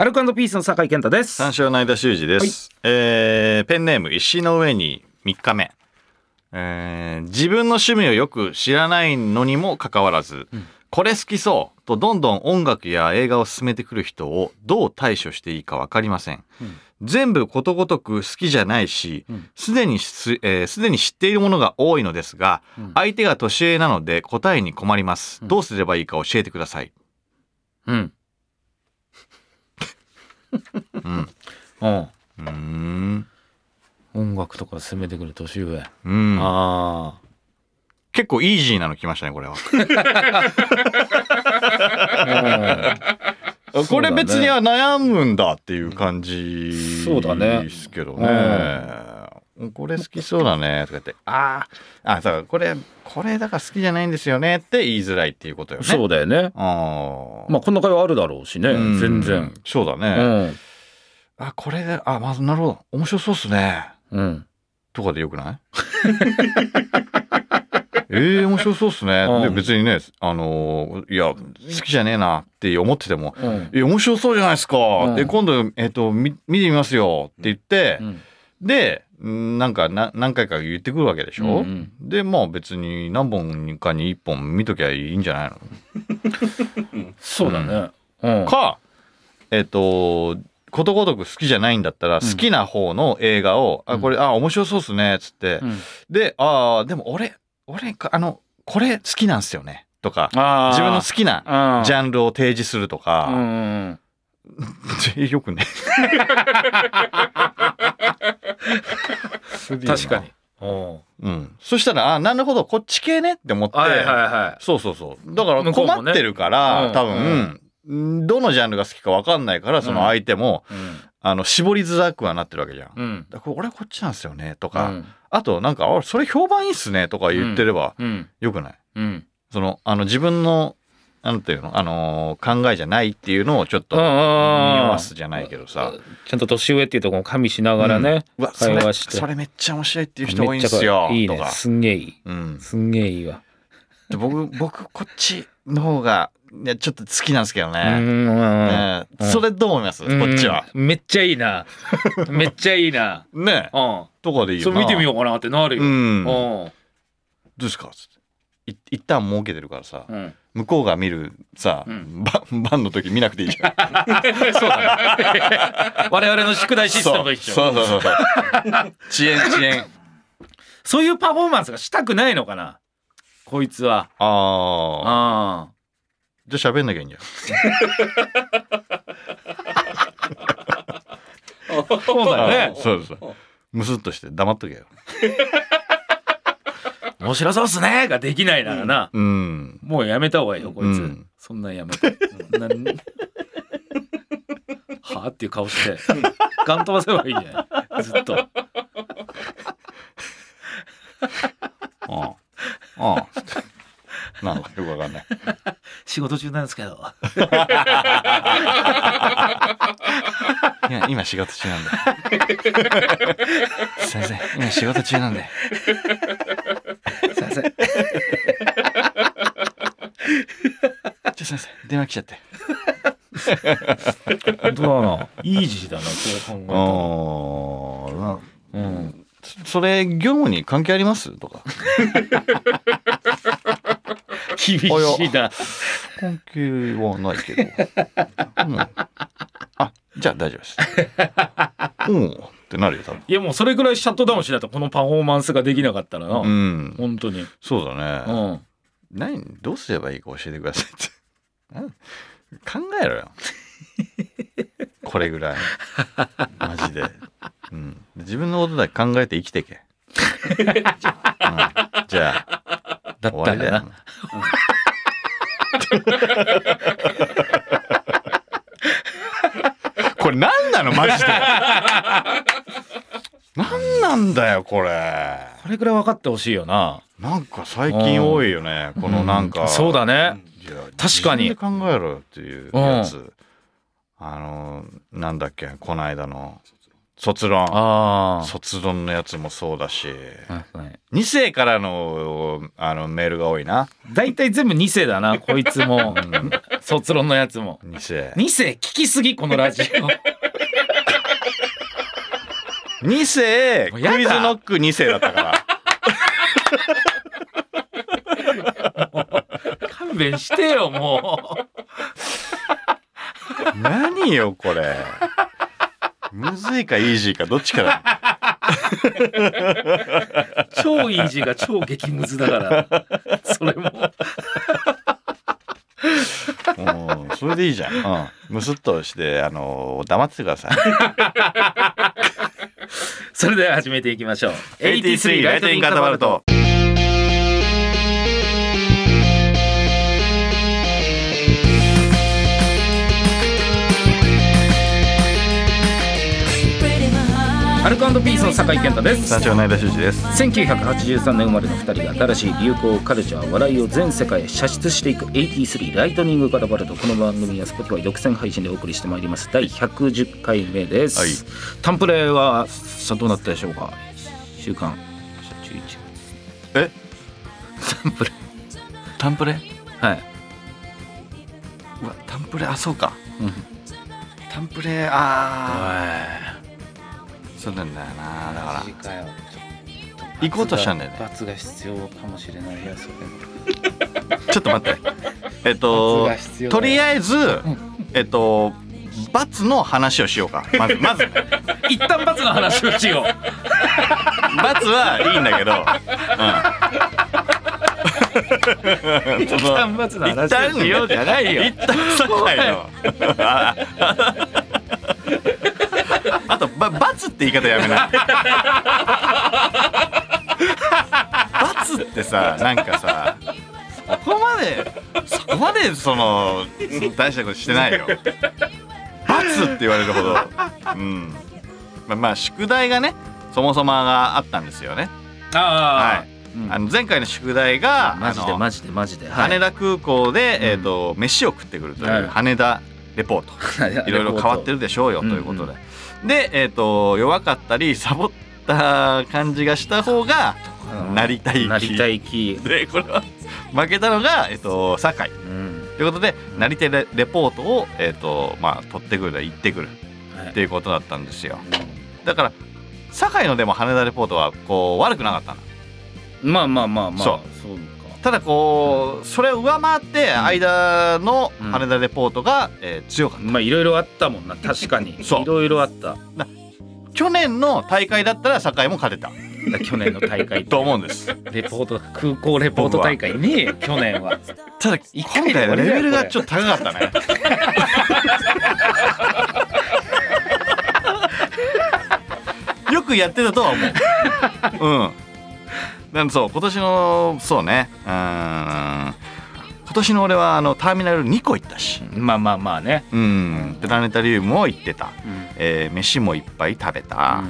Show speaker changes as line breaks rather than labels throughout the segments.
アルコピースの酒井健太です。
三四郎の間修二です、えーペンネーム石の上に3日目、えー自分の趣味をよく知らないのにもかかわらず、これ好きそうとどんどん音楽や映画を進めてくる人をどう対処していいか分かりません、全部ことごとく好きじゃないし
うん。
すで、にすえーに知っているものが多いのですが、
うん。
相手が年上なので答えに困ります、
うん。
どうすればいいか教えてください、
うん
うん、
うん。
うーん。
音楽とか進めてくる年上、
うん。
あ
結構イージーなの来ましたねこれは。
あ
これ別には悩むんだっていう感じ
そうだね。
ですけどね。これ好きそうだねとか言って、ああ、あ、だからこれ、これだから好きじゃないんですよねって言いづらいっていうことよね。
そうだよね
ああ。
まあこんな会話あるだろうしね
うん
全然。
そうだ
う
ね。
ん
あ、これで、あ、まずなるほど。面白そうっすね。
うん
とかでよくない？ええ面白そうっすね。
うん
で別にね、あのーいや、好きじゃねえなって思ってても、
うん
え、面白そうじゃないですか。
うん
で、今度、えっ、と、み見てみますよって言って、
うん
で、んなんかな何回か言ってくるわけでしょ、
うんうん。
で、まあ別に何本かに1本見ときゃいいんじゃないの、
そうだね。うん。
か、えっ、と、ことごとく好きじゃないんだったら、好きな方の映画を、
うん。
あ、これ、あ、面白そうっすね、つって、
うん。
で、ああ、でも俺、俺か、あの、これ好きなんすよね、とか、自分の好きなジ
ン
ャンルを提示すると
うん
か、
うん
よくね。
確かに。うん。
うん。そしたら、あ、なるほど、こっち系ねって思って、
はいはいは
そうそうそう。だから困ってるから、
うん。
多分、うん。どのジャンルが好きか分かんないから、その相手も、
いうん。
あの、絞りづらくはなってるわけじゃん。
うん。
だからこれ俺こっちなんですよね、とか、
うん。
あとなんか、あそれ評判いいっすね、とか言ってれば
うん。
よくない、
うん。
その、あの、自分の、なんていうの、あのー考えじゃないっていうのをちょっと、
うんうんうん
匂わすじゃないけどさ。
ちゃんと年上っていうところも加味しながらね、
うわ、それ
会話して。
それめっちゃ面白いっていう人多いんですよ、
いい。ね。すんげえいい
うん。
すんげえいいわ。
で僕、僕、こっちの方が、いや、ちょっと好きなんですけど
うん
ね。ね。それどう思います、こっちは？
うんめっちゃいいな。めっちゃいいな。
ね。
うん。
とかでいいよ
そ
な。
れ見てみようかなってなるよ。
う。
うんん。
どうですか？つって。い一旦儲けてるからさ、
うん
向こうが見るさ、
うん
ババンの時見なくていいじゃん。
そうだね我々の宿題システムと一緒
そうそうそうそう。遅延遅延。
そういうパフォーマンスがしたくないのかな？こいつは
ああ。
あ
じゃあ喋んなきゃいいんじゃん。
あそうだよね
そうそう。ムスッとして黙っとけよ。
面白そうっすねができないならな、
うん。
もうやめた方がいいよこいつ、
うん
そんなんやめて はあっていう顔してガン飛ばせばいいんじゃないずっと
ああ。ああ。なんかよくわかんない。
仕事中なんですけど
いや、今仕事中なんで。先生、今仕事中なんで。
すいません
じゃあ先生、電話来ちゃって。
本当だなイージーだなそう考
ああ。な
えたらうん
それ、業務に関係あります？とか。
厳しいな
関係はないけど。うん、あ、じゃあ大丈夫です。うん。ってなるよ、多分。
いやもうそれぐらいシャットダウンしないとこのパフォーマンスができなかったらな、
うん。
本当に
そうだ
う
ね。
ん
何、どうすればいいか教えてくださいって。なん考えろよ。これぐらい。マジで。うん。自分のことだけ考えて生きてけ。うん、じゃあ、
だっ
終わりだよ
たらな。
これ何なの？マジで。何なんだよこれ。
これぐらい分かってほしいよな
なんか最近多いよね。このなんか。
うそうだね確かに。
自分で考えろよっていうやつ。あの、なんだっけ、この間の。卒論。
あ
卒論のやつもそうだし。
あはい。
2世からのあのメールが多いな。
大体全部2世だな。こいつも。
うん。
卒論のやつも。
2世。
2世聞きすぎこのラジオ。
2世クイズノック2世だったから
弁してよも
何よこれ。むずいかイージーかどっちかだ。
う超イージーが超激ムズだから。それも。
うんそれでいいじゃん、うん、むすっとしてあの黙っててください。
それでは始めていきましょう。
83ライトニングカタパルト
アルコピースの酒井健太です。
山頂内田修司です。
1983年生まれの2人が新しい流行カルチャー笑いを全世界へ射出していく83ライトニングカタパルトこの番組は Spotify 独占配信でお送りしてまいります。第110回目です、
はい。
タンプレはさあどうなったでしょうか？週間。11月
え？
タンプレ
タンプレ？
はい。う
わタンプレあそうか。
うん。
タンプレあそうなんだよなだから。
マジかよ。
行こうとしたんだよね。
罰が必要かもしれないやそれ
ちょっと待って。えっととりあえずえっと罰の話をしようか。まず まず。ね
一旦罰の話をしよう。
罰はいいんだけど、うん、
一旦罰の話をしようじゃないよ。
一旦酒井のああとば罰って言い方やめな。い罰ってさなんかさそこまでそこまでその大したことしてないよ。罰って言われるほど。うん。まあまあ宿題がねそもそもがあったんですよね。
ああ、
あの前回の宿題が
マジでマジでマジで、
羽田空港で、
うん
えー、と飯を食ってくるという
はい。
羽田レポート、いろいろ変わって
る
るでしょうよということで、で、えー、と弱かったりサボった感じがした方がなりたい気。
なりたい気、
でこれは負けたのが、えー、と酒井。
うん。
ということでなりたいレレポートを、えーとまあ、取ってくる行ってくる。
はい。
っていうことだったんですよ。だから酒井のでも羽田レポートはこう悪くなかったの。
まあまあまあまあ。
そう。
そう。か
ただこうそれを上回って
ん。
間の
うん。
羽田レポートが、えー強かった。
まあいろいろあったもんな。確かに。
そう。
いろいろあった。
去年の大会だったら酒井も勝てた。
去年の大会
と思うんです。
レポート空港レポート大会ねえよ去年は。
ただ今回レベルがちょっと高かったね。よくやってたとは思う。うんなんでそう今年のそうね。うーん。今年の俺はあのターミナル2個行ったし。
まあまあまあね。
うん。プラネタリウムも行ってた、
うん。
えー飯もいっぱい食べた、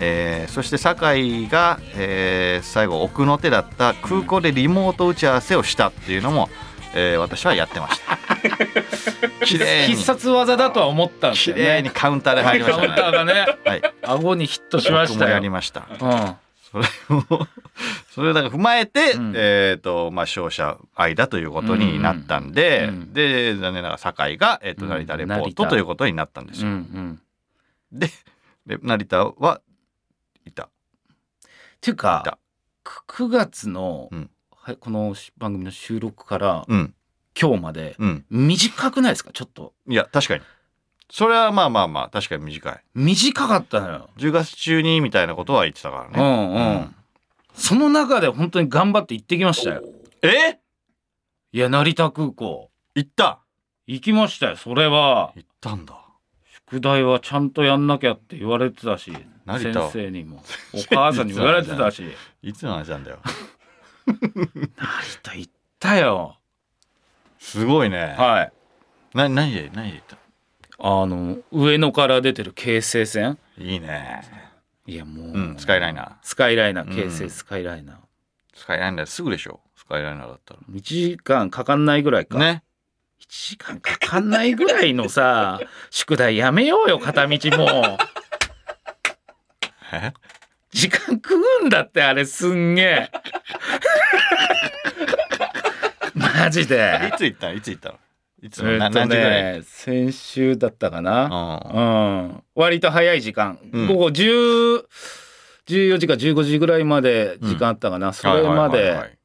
えーそして酒井が、えー最後奥の手だった空港でリモート打ち合わせをしたっていうのも、えー私はやってました。綺麗に。
必殺技だとは思ったんです
綺
よね。
麗にカウンターで入りました
カウンター
ね
がね。
はい。
顎にヒットしましたよ。
やりました。
うん
それを それをだから踏まえて、
うん。
えっ、とまあ勝者間ということになったんで、
うん。うん。
で残念ながら酒井が、えー、と
うん。
成田レポートということになったんです
うんう
よ、
ん。
でで成田はいた。
っていう
い
か
た。
く9月の、
うん。
はい、この番組の収録から
うん。
今日まで
うん。
短くないですか？ちょっと。
いや確かにそれはまあまあまあ確かに短い。
短かったのよ、
10月中にみたいなことは言ってたから
う
ね、
んうん、その中で本当に頑張って行ってきましたよ。
え？
いや成田空港。
行った？
行きましたよそれは。
行ったんだ。
宿題はちゃんとやんなきゃって言われてたし先
成田。
生にも。お母さんにも言われてたし。
いつの話なんだよ。
成田行ったよ。
すごいね、
はい。
な何で何で行った？
あの上野から出てる京成線？
いいね。
いやもう、
うんスカイライナー。
スカイライナー
うん。
京成スカイライナー、
スカイライナーすぐでしょ？スカイライナーだったら。
1時間かかんないぐらいか、
ね。
1時間かかんないぐらいのさ 宿題やめようよ片道もう。
え？
時間食うんだってあれすんげえ。マジ
い
で
つ行ったの？いつ行ったの？いつの、な
えっと
何時ぐらい？
ね先週だったかな。
うん
うん。割と早い時間、
うん。
午後10 14時か15時ぐらいまで時間あったかな、それまで
はい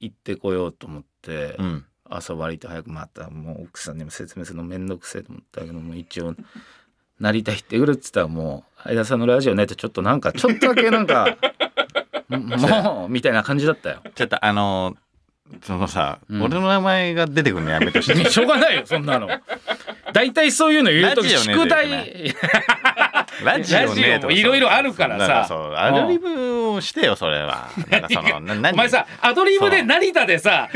行ってこようと思って、
うん。
朝割と早くまたもう奥さんにも説明するの面倒くせえと思ったけども一応なりたいってくるっつったらもう相田さんのラジオねってちょっとなんかちょっとだけなんか もうみたいな感じだったよ。
ちょっとあのそのさ、
うん。
俺の名前が出てくるのやめてほしい。
しょうがないよそんなの。大体そういうの言うと宿題、
ラジオね
いろいろあるからさ。
そうアドリブをしてよそれは。なんかその
お前さアドリブで成田でさ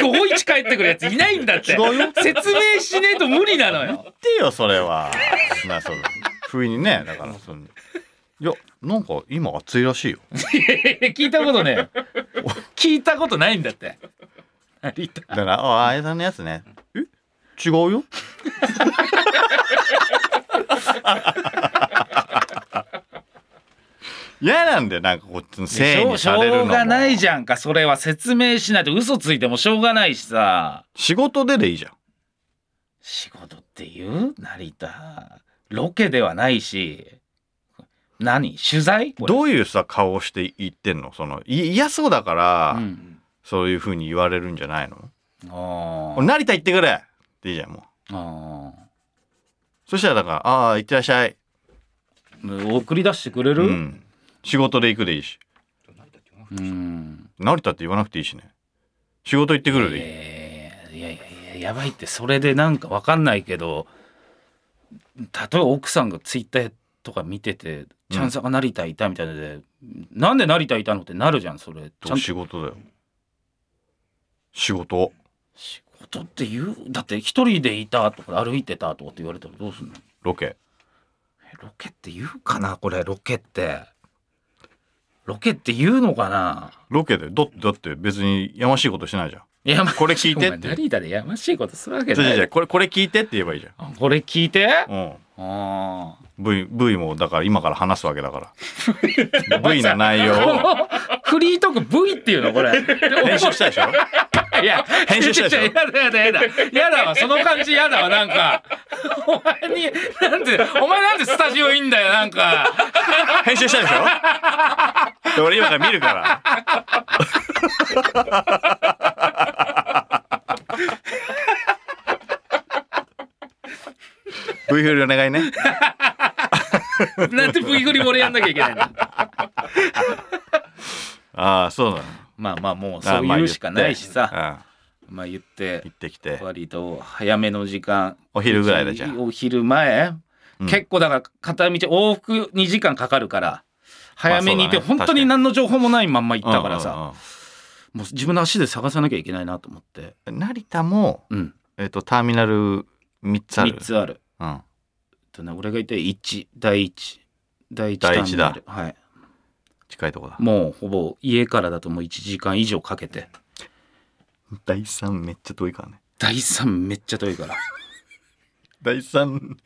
午後一帰ってくるやついないんだって。
違うよ
説明しねえと無理なのよ。
言ってよそれは。なそう不意にねだからその。いやなんか今暑いらしいよ。
聞いたことね聞いたことないんだって。成田
だから「あああやさんのやつね。え違うよ」嫌なんだよなんかこっちのせいにされるのも。
ょ？うがないじゃんかそれは説明しないと嘘ついてもしょうがないしさ。
仕事ででいいじゃん。
仕事っていう？成田。ロケではないし何？取材？
どういうさ顔をして言ってんの？そのい嫌そうだから、
うん
そういうふうに言われるんじゃないの？成田行ってくれっていいじゃんもう。そしたらだから「ああ行ってらっしゃい」
ー送り出してくれる、
うん、仕事で行くでいいし。
うん。
成田って言わなくていいしね。仕事行ってくるでいい、
えーいやいやいややばいってそれでなんかわかんないけど例えば奥さんがツイッターとか見てて「チャンスが成田いた」みたいなので、なんで成田いたのってなるじゃんそれ。ちゃんと。
仕事だよ。仕事。
仕事って言うだって一人でいたとか歩いてたとかって言われたらどうすんの？
ロケ。
えロケって言うかなこれロケって。ロケって言うのかな？
ロケで？だってだって別にやましいことしてないじゃん。
いやま
これ聞いてって。
お前成田でやましいことするわけ
じゃ
ない
これこれ聞いてって言えばいいじゃ
あこれ聞いて？
んうん。
あ
V, v もだから今から話すわけだから。V の内容を。
あフリートーク V っていうのこれ。
編集したでしょ？
いや
編集したでしょ？
やだやだやだ。やだわその感じやだわなんか。お前になんでお前なんでスタジオいいんだよなんか。
編集したでしょ？で俺今から見るから V フルお願いね。
なんで V 振り俺やんなきゃいけないの？
ああそうだ
まあまあもうそう言うしかないしさ。
あ
まあ言って。
行ってきて。
割と早めの時間。
お昼ぐらいだじゃん。
お昼前、
うん。
結構だから片道往復2時間かかるから早めにいて、本当に何の情報もないまんま行ったからさ、
うんうんうん。
もう自分の足で探さなきゃいけないなと思って。
成田も、
うん。
えっとターミナル3つある。
3つある
うん、
とね俺がいて1第1第1
第一だ。
はい。
近いとこだ。
もうほぼ家からだともう1時間以上かけて。
第3めっちゃ遠いからね。
第3めっちゃ遠いから。
第3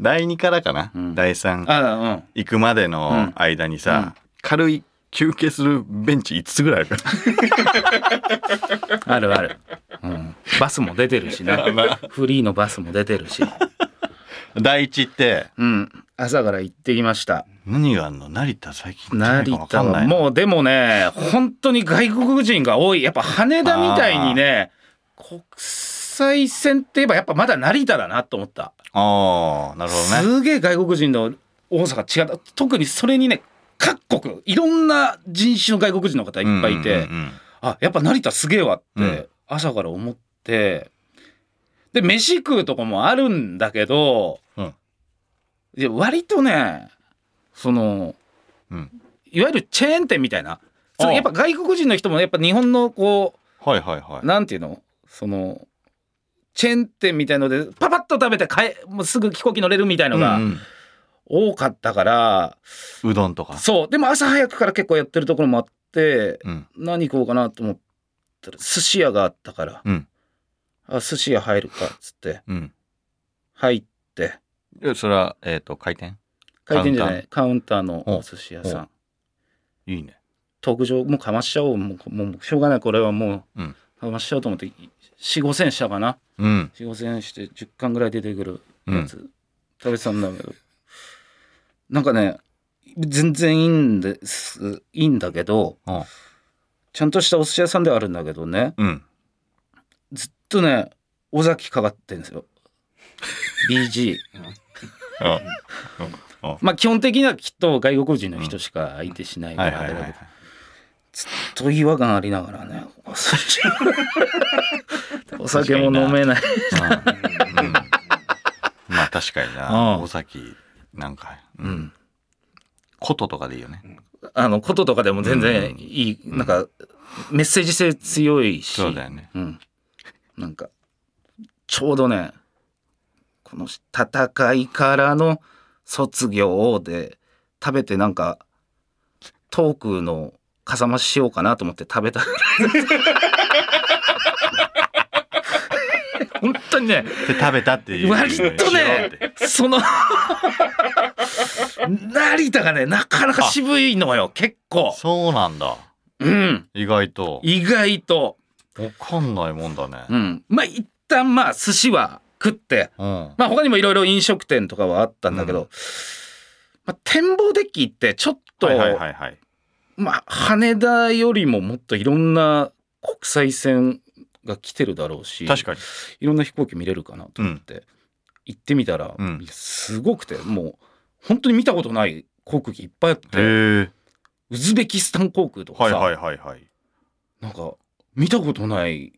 第2からかな、
うん。
第3
あうん。
行くまでの間にさ、
うん。
軽い休憩するベンチ5つぐらいある。か ら
あるある、うん、バスも出てるし なフリーのバスも出てるし
第一って。
うん。朝から行ってきました。
何があんの？成田最近。
成田もうでもね本当に外国人が多い。やっぱ羽田みたいにね国際線って言えばやっぱまだ成田だなと思った、
ああなるほどね。
すげえ外国人の多さが違った特にそれにね各国いろんな人種の外国人の方いっぱいいて、
うんうんうん
あやっぱ成田すげえわっ
うん。
て朝から思ってで飯食うとこもあるんだけど、
うん。
いや割とねその
うん。
いわゆるチェーン店みたいな。やっぱ外国人の人もやっぱ日本のこ
はいはいは
うなんていうの？そのチェーン店みたいのでパパッと食べて帰もうすぐ飛行機乗れるみたいの
い、
が
うん
多かったから、
うんうどんとか。
そう。でも朝早くから結構やってるところもあって
うん。
何行こうかなと思ったら寿司屋があったから、
うん
あ寿司屋入るかっつって。
うん。
入って。
えそれはえっ、と回転？
回転じゃない。カウンター？の
お
お寿司屋さん。
いいね。
特上もうかましちゃおうもうもうしょうがない。これはもう、
うん。
かましようと思って4 5千したかな？
うん。
4 5千して10巻ぐらい出てくるやつ、食べてたんだけど。なんかね全然いいんです。いいんだけど
うん。
ちゃんとしたお寿司屋さんではあるんだけどね。
うん。
ずっとね尾崎かかってんですよ。BG
うん
まあ基本的にはきっと外国人の人しか相手しないからずっと違和感ありながらね お酒も飲めない。
うん。まあ確かにな。
うん。
尾崎なんかう
うん。ん
こととかでいいよね。
あのこととかでも全然いい、なんかメッセージ性強いし。
そうだよね。
うん、なんかちょうどねこの戦いからの卒業で食べてなんかトークのかさ増ししようかなと思って食べた。本当にね
で食べたっていう
割とねその成田がねなかなか渋いのよ結構。
そうなんだ。
うん。
意外と。
意外と
わかんないもんだね。
うん。まあ一旦まあ寿司は食って
うん。
まあ他にもいろいろ飲食店とかはあったんだけど、
うん。
まあ、展望デッキってちょっと、
はいはいはいはい。
まあ羽田よりももっといろんな国際線が来てるだろうし
確かに。
いろんな飛行機見れるかなと思って、行ってみたら、すごくてもう本当に見たことない航空機いっぱいあってウズベキスタン航空とかさ、
はいはいはいはい。
なんか見たことない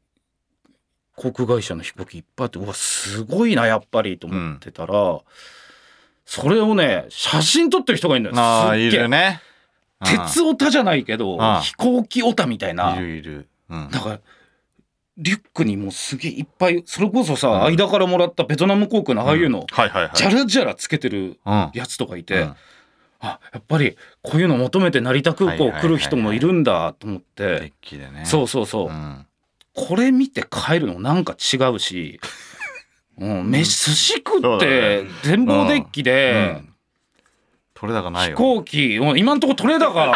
航空会社の飛行機いっぱいあってうわすごいなやっぱりと思ってたら、それをね写真撮ってる人がいるんだよ
ああいるね。
鉄オタじゃないけど飛行機オタみたい
うん
な。い
るいる。うん。
なんかリュックにもうすげえいっぱいそれこそさ、
うん。
間からもらったベトナム航空のああいうの、
はいはいはい。
ジャラジャラつけてる
うん。
やつとかいて、
うん
あやっぱりこういうの求めて成田空港来る人もいるんだと思って、
デッキでね。
そうそうそう、
うん。
これ見て帰るのなんか違うし、うん、飯寿司食って
ね
展望デッキ
う
で
ん。取れ高ない
飛
よ
行機今んとこ取れ高。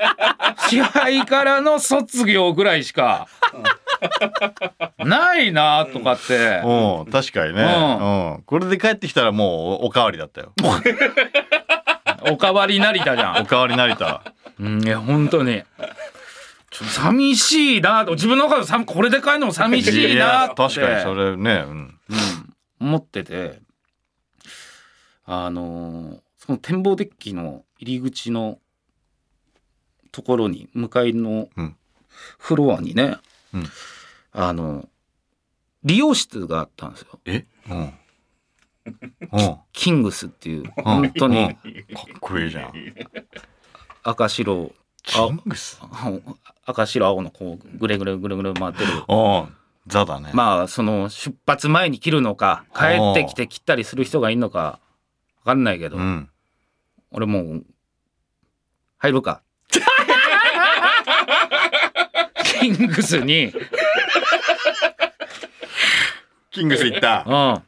支配からの卒業ぐらいしか。ないなとかって。
うん。確かにね。うん。これで帰ってきたらもうおかわりだったよ
おかわり成田じゃん。
おかわり成田。
うん、いや本当に。ちょっと寂しいなと。自分の中でさこれで帰るのも寂しいな
や
って。
確かにそれねうん。
うん、思ってて。あのーその展望デッキの入り口のところに向かいの
うん。
フロアにね、
うん。
あの理容室があったんですよ。
え？うんうん
キングスっていう本当に
うんかっこいいじゃん。
赤白
キングス？
青赤白青のこうぐれぐれぐれぐれ回ってる。
うんザだね。
まあその出発前に切るのか帰ってきて切ったりする人がいるのか分かんないけど、
うん。
俺もう入るか。キングスに、
キングス行った。
うん、
うん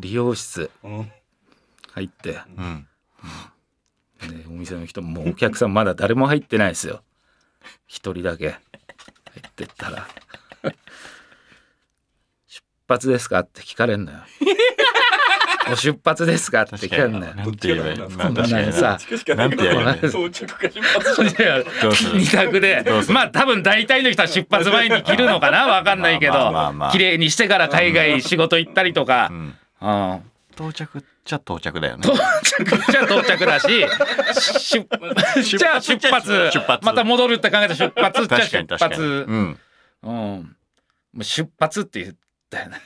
理容室。
うん。
入って。で
うん。
お店の人ももうお客さんまだ誰も入ってないですよ。一人だけ。入ってったら「出発ですか?」って聞かれんのよご出発ですかって聞かれんのよ
なんて言えばいいまあ
こん
確かに。
なさ
なんて言えばいい
着か出発
二択でまあ多分大体の人は出発前に着るのかな わかんないけど
まあまあまあ
綺麗にしてから海外仕事行ったりとか。
う、ん。
うん、
到着っちゃ到着だよね。
到着じゃ到着だし出じゃあ出発。
出発。
また戻るって考えたら出発じゃあ
確かに。
出発。
うん。
うん。もう出発って言ったよね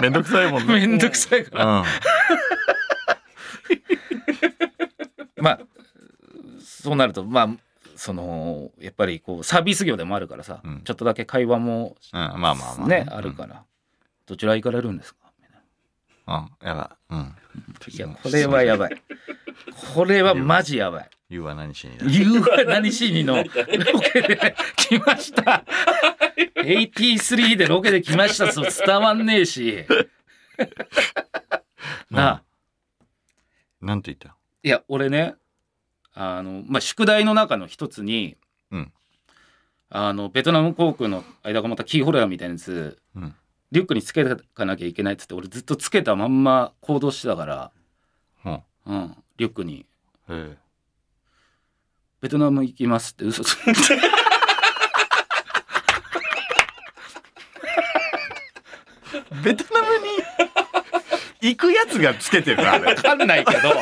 めんどくさいもんね
めんどくさいから。
うん。
まあそうなるとまあそのやっぱりこうサービス業でもあるからさ、
うん。
ちょっとだけ会話も
うんまあまあまあ
ね。あるから、どちら行かれるんですか？
うんやばうん。
いやこれはやばい。これはマジやばい
言うは何しにだ？
夕は何しにの？ロケで来ました。83でロケで来ましたそう伝わんねえし。なあ。
なんて言った？
いや俺ねあの、まあ、宿題の中の一つに、
うん。
あのベトナム航空の間がまたキーホルダーみたいなやつ
うん。
リュックにつけてかなきゃいけないっつって俺ずっとつけたまんま行動してたから、
うん。
うん、リュックに。
え「
ベトナム行きます」って嘘ついて。
えベトナムに行くやつがつけてるあれ。
分かんないけど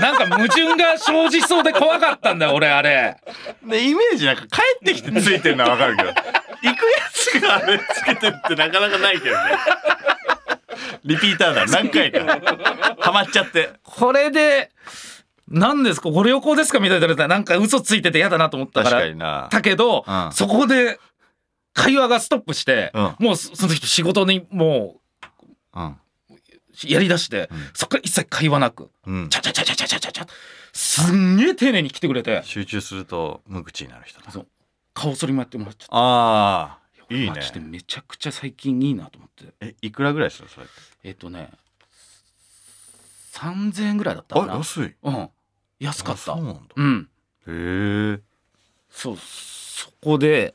なんか矛盾が生じそうで怖かったんだよ俺あれ。
でイメージなんか帰ってきてついてるのはわかるけど行くやつがあれつけてるってなかなかないけどね。リピーターだ何回か。ハマっちゃって。
これで何ですか？ご旅行ですか？みたいな。なんか嘘ついてて嫌だなと思ったから。
確かにな。
だけど、
うん、
そこで会話がストップして、
うん、
もうその人仕事にも
う、
うん、やりだして、そこから一切会話なく、
うん、
ちゃちゃちゃちゃちゃちゃちゃすんげえ丁寧に来てくれて。
集中すると無口になる人だ。
そう。顔そりもやってもらっちゃっ
たあ
あ。
いいね。
めちゃくちゃ最近いいなと思って。
えいくらぐらいですかそれ
えっ、とね3000円ぐらいだったかな。
安い、
うん、安かった。
あそうなんだ。
うん。
へえ。
そうそこで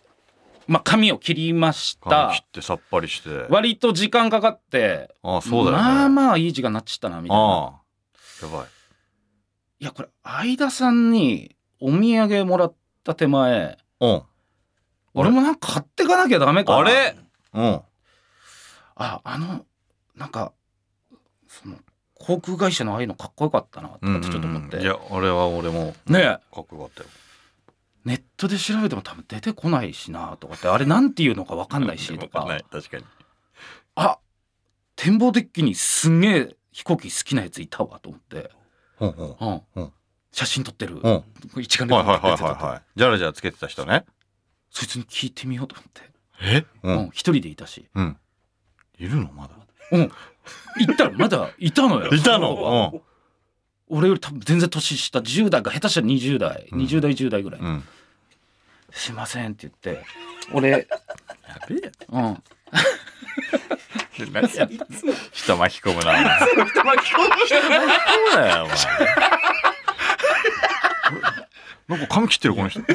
まあ髪を切りました。
髪切ってさっぱりして。
割と時間かかって
ああそうだよね。
まあまあいい時間になっちゃったなみたいな。
やばい。
いやこれ相田さんにお土産もらった手前
うん。
俺もなんか買ってかなきゃダメかな。
あれ？うん。
ああのなんかその航空会社のああいうのかっこよかったなってちょっと思って、
うんうんうん。いや俺は俺も
ねえ。
かっこよかったよ。
ネットで調べても多分出てこないしなとかってあれなんていうのか分かんないしと
わかんな
か
い。確かに。
あ展望デッキにすんげえ飛行機好きなやついたわと思って、
うんう。ん
うん。
うん。
写真撮ってる、
うん。
一眼レフ撮って
はいはいじゃらじゃらつけてた人ね。
そいつに聞いてみようと思って、
え？う
うんん、一人でいたし、
うん。いるのまだ。
うん、行ったらまだいたのよ。
いた
そ子が
の
俺より多分全然年下10代が下手したら20代、
うん。
20代10代ぐらい、
うん。うん
すいませんって言って俺
やべえ
うん。
何や人巻き込むな人巻き込むなよお前。なんか髪切ってるこの人。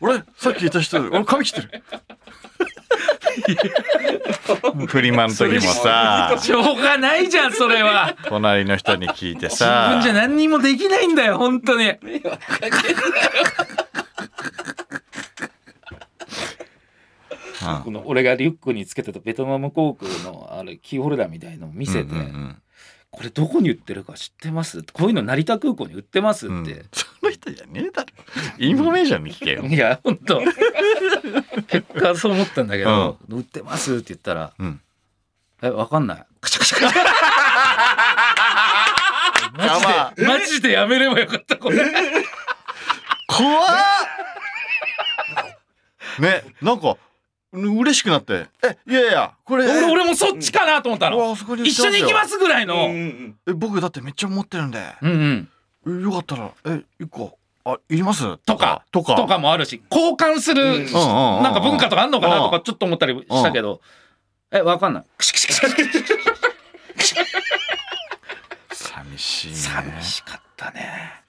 俺さっき言った人俺髪切ってる フリマの時もさ。
しょうがないじゃんそれは。
隣の人に聞いて
自
さ
分じゃ何にもできないんだよ本当に。
うん。
この俺がリュックにつけてたベトナム航空のあれキーホルダーみたいのを見せて、
うんうん
これどこに売ってるか知ってます？こういうの成田空港に売ってますって、
うん。う んその人じゃねえだろ。インフォメーションに聞けよ。
いや本当。結果そう思ったんだけど、売ってますって言ったら
うん「
えわかんない」カチャカチャカチャ。マジでマジでやめればよかったこれ。
怖っ。ねなんかう嬉しくなって「えいやいやこれ。
俺俺もそっちかなと思ったの、
うわあそこに売って
一緒に行きますすぐらいの、
うんうん
え僕だってめっちゃ持ってるんで、
うんうん。
えよかったらえ一個。あいります？
とか。
とか。
とかもあるし交換する、
うん
うんうんうん。
なんか文化とかあんのかなと
うん
かちょっと思ったりしたけど、えわかんない。
寂しいね。
寂しかったね。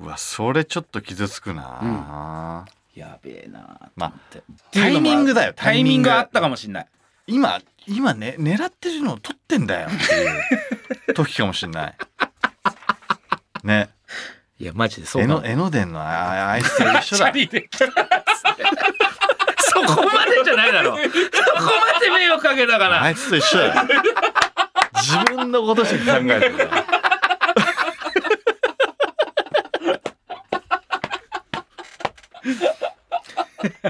うわそれちょっと傷つくな、
やべえなと
まあ
思って、
タイミングだよ
タイミング。あったかもしんない。
今今ね狙ってるのを取ってんだよっていう。時かもしんない。ね。
いやマジでそう
江
なの
ノ江ノ電のああいつと一緒だ。
そこまでじゃないだろ。そこまで迷惑かけたか
あ
ら
いつと一緒だよ。自分のことしか考えてない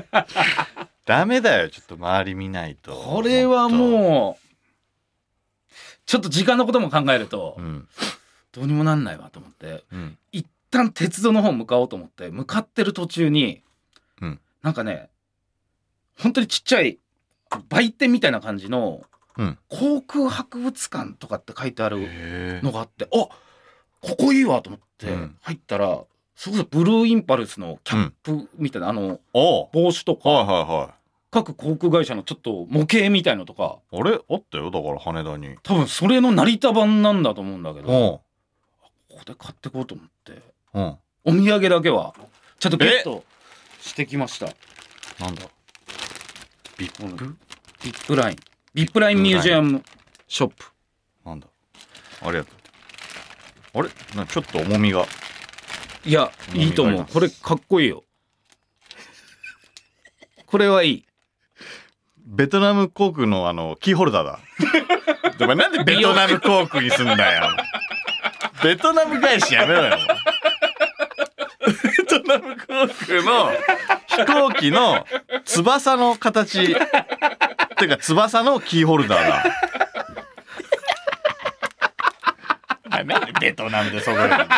ダメだよちょっと周り見ないと。
これはもうちょっと時間のことも考えると
うん。
どうにもなんないわと思って
うん。
一旦鉄道の方向かおうと思って向かってる途中に、
うん。
なんかね本当にちっちゃい売店みたいな感じの
うん。
航空博物館とかって書いてある
へ
のがあってあここいいわと思って
うん。
入ったら、そこでブルーインパルスのキャップみたいな、あの
おう。
帽子とか、
はいはいはい。
各航空会社のちょっと模型みたいのとか。
あれ？あったよだから羽田に。
多分それの成田版なんだと思うんだけどここで買ってこうと思って。
うん。
お土産だけはちゃんとゲットしてきました。
なんだ？ビップ？
ビップライン。ビップラインミュージアムショップ。
なんだ？ありがとうあれ？なちょっと重みが
いやいいと思う。これかっこいいよ。これはいい。
ベトナム航空のあのキーホルダーだ。お前なんでベトナム航空にすんだよ。ベトナム返しやめろよ。ベトナム航空の飛行機の翼の形。っていうか翼のキーホルダーだ。なんでベトナムでそこなんだよ。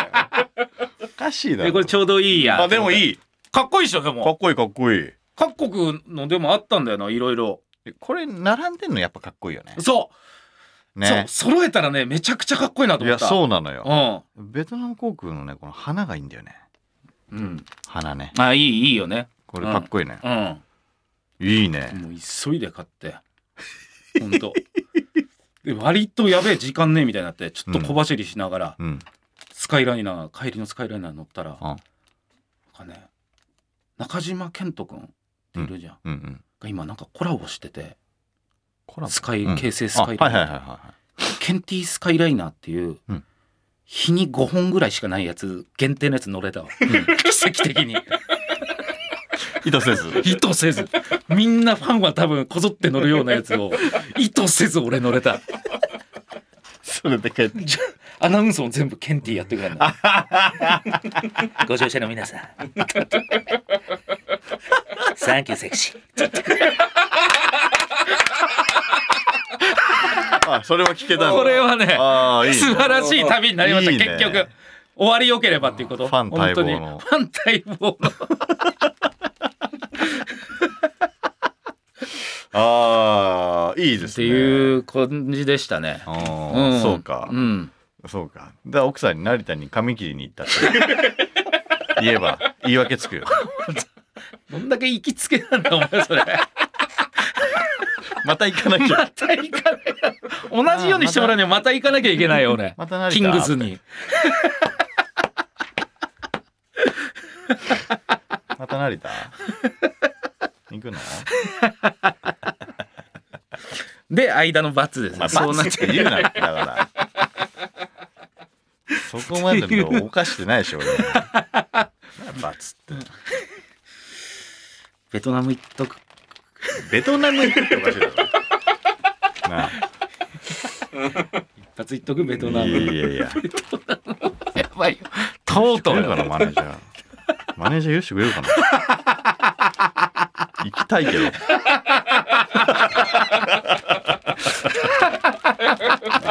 おかしいだろ
えこれちょうどいいや。
あでもい
い。
い
かっこいいでしょで
か
も
っこいいかっこいい。
各国のでもあったんだよないろいろ。
これ並んでんのやっぱかっこいいよね。
そう、
ね。
そう。揃えたらねめちゃくちゃかっこいいなと
いや
思った。
そうなのよ。
う
ベトナム航空のねこの花がいいんだよね。
ん、うん、
花ね。
あいいいいよね。
これかっこいいね、
うん。
いいね。
もう急いで買って。ほんと。で割とやべえ時間ねえみたいになってちょっと小走りしながら、
うん
スカイライナー帰りのスカイライナー乗ったら、
うん
なんかね中島健人君っているじゃん、
うんうん
が今なんかコラボしててスカイ、
うん。
京成スカイライナー、ケンティスカイライナーっていう、
うん。
日に5本ぐらいしかないやつ限定のやつ乗れたわ、奇跡的に。
い意図せず。
意図せず。みんなファンは多分こぞって乗るようなやつを意図せず俺乗れた
それで帰って
じゃアナウンスも全部ケンティやってくれるんだ。ご乗車の皆さん。サンキューセクシー
あそれは聞けた
これはね。素晴らしい旅になりました
いいね。
結局。終わりよければっていうこと。
ファン待望の。
本当に。ファン待望の
ああいいですね
っていう感じでしたね。
あーそうか、
うん。
そうかだから奥さんに成田に髪切りに行ったって 言えば言い訳つくよ
どんだけ行きつけなんだお前それ。
また行かなきゃ
また行かない。同じようにしてもらうにはまた行かなきゃいけないよ俺。
また成田
キングスに。
また成田行くの？
で間の罰です。
まあ、
そうなっちゃう
言うなだから。そこまでのおかしてないでしょ、俺。バツって。
ベトナム行っとく。
ベトナム行くっておかしいだろ。なあ
一発行っとくベトナム。
いやいやいや。
やばいよ。とうとう。
マネージャー。マネージャー許してくれるかな。たいけど。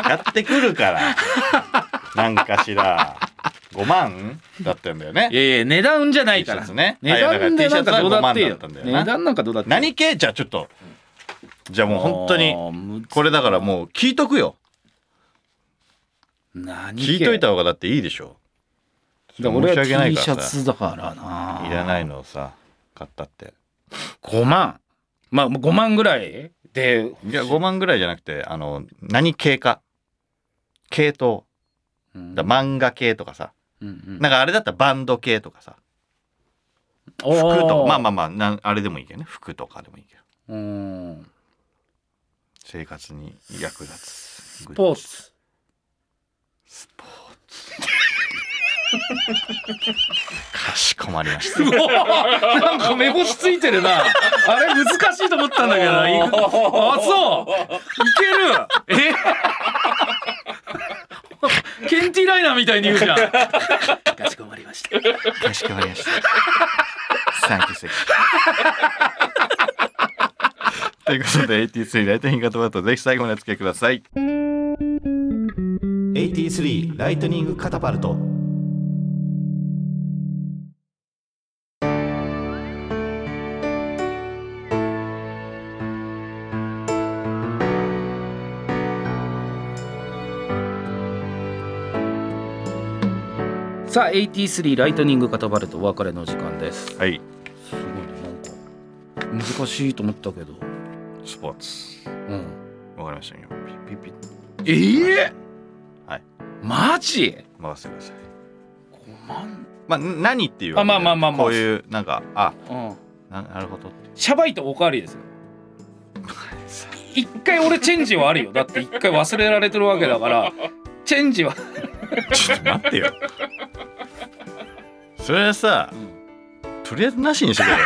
やってくるから。なんかしら。5万だったんだよね
い。やいや値段じゃないから
ね
値段でなんかどうだってよ
あいやだから T シャツは5万だったんだよな
値段なんかどうだってよ
何系じゃあちょっと。じゃあもう本当に。
に
これだからもう聞いとくよ。
何
聞いといた方がだっていいでしょ。
だから俺は
申し訳ない
T シャツだからない
らないのをさ、買ったって。
5万まあ5万ぐらいで
いや、5万ぐらいじゃなくて、あの、何系か。系統。
うん
だ漫画系とかさ。
うんうん
なんかあれだったらバンド系とかさ。
お
服
ー
とか。まあまあまあなん、あれでもいいけどね。服とかでもいいけど。
うん
生活に役立つ。
スポーツ
スポーツ。かしこまりました。
なんか目星ついてるなあれ難しいと思ったんだけどなあそういけるえ？ケンティライナーみたいに言うじゃんかしこまりました
かしこまりました。サンキューセクシー。ということで AT3 ライトニングカットぜひ最後までお付き合いください。AT3 ライトニングカタパルト。
さあ83ライトニングカタバルトお別れの時間です。
はい。
すごいねなんか難しいと思ったけど。
スポーツ。
うん。
わかりましたよ。ピッピッ
ええ？
はい。
マジ？
任せてください。
5万
まあ何っていう
あまあまあまあまあ。
こういうなんかあ
うん。
ななるほど
シャバいとおかわりですよ。一回俺チェンジはあるよ。だって一回忘れられてるわけだから。チェンジは、
ちょっと待ってよそれはさとりあえずなしにしてくれよ。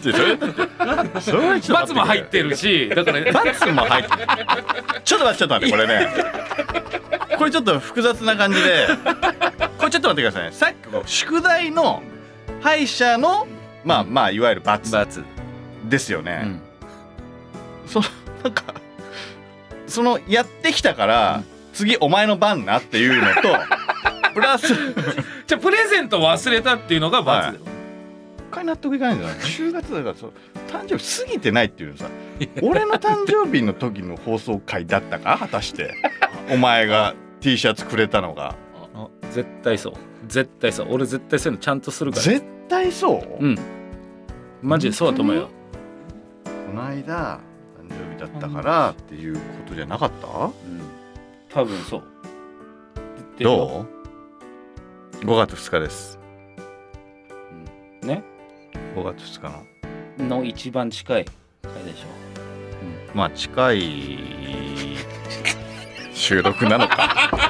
でそれそれはちょっと待
罰も入ってるしだからね。
罰も入ってちょっと待ってちょっと待ってこれね。これちょっと複雑な感じでこれちょっと待ってくださいね。さっきの宿題の歯医者のまあまあいわゆる罰
罰、
ですよね、
うん。
そのなんかそのやってきたから、次お前の番なっていうのとプラス
じゃあプレゼント忘れたっていうのが罰だよ、
一回納得いかないんだよな10月だからそう誕生日過ぎてないっていうのさ。俺の誕生日の時の放送回だったか？果たして。お前が T シャツくれたのが。
あ絶対そう。絶対そう。俺絶対そういうのちゃんとするから。
絶対そう、
うん。マジでそうだと思うよ。
この間誕生日だったからっていうことじゃなかった？
うん。多分そう。
どう？?5 月2日です
うね
5月2日の
の一番近い回でしょ
まあ近い収録なのか。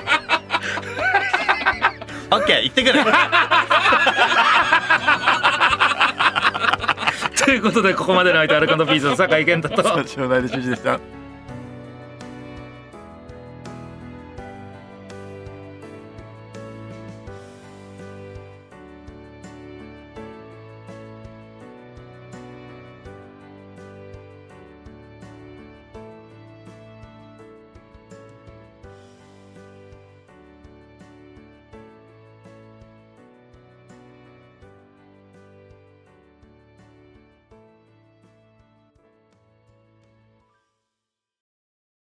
オッケー行ってくる。
ということでここまでの相手アルカンドピースの酒井健太と
ナショナル知事でした。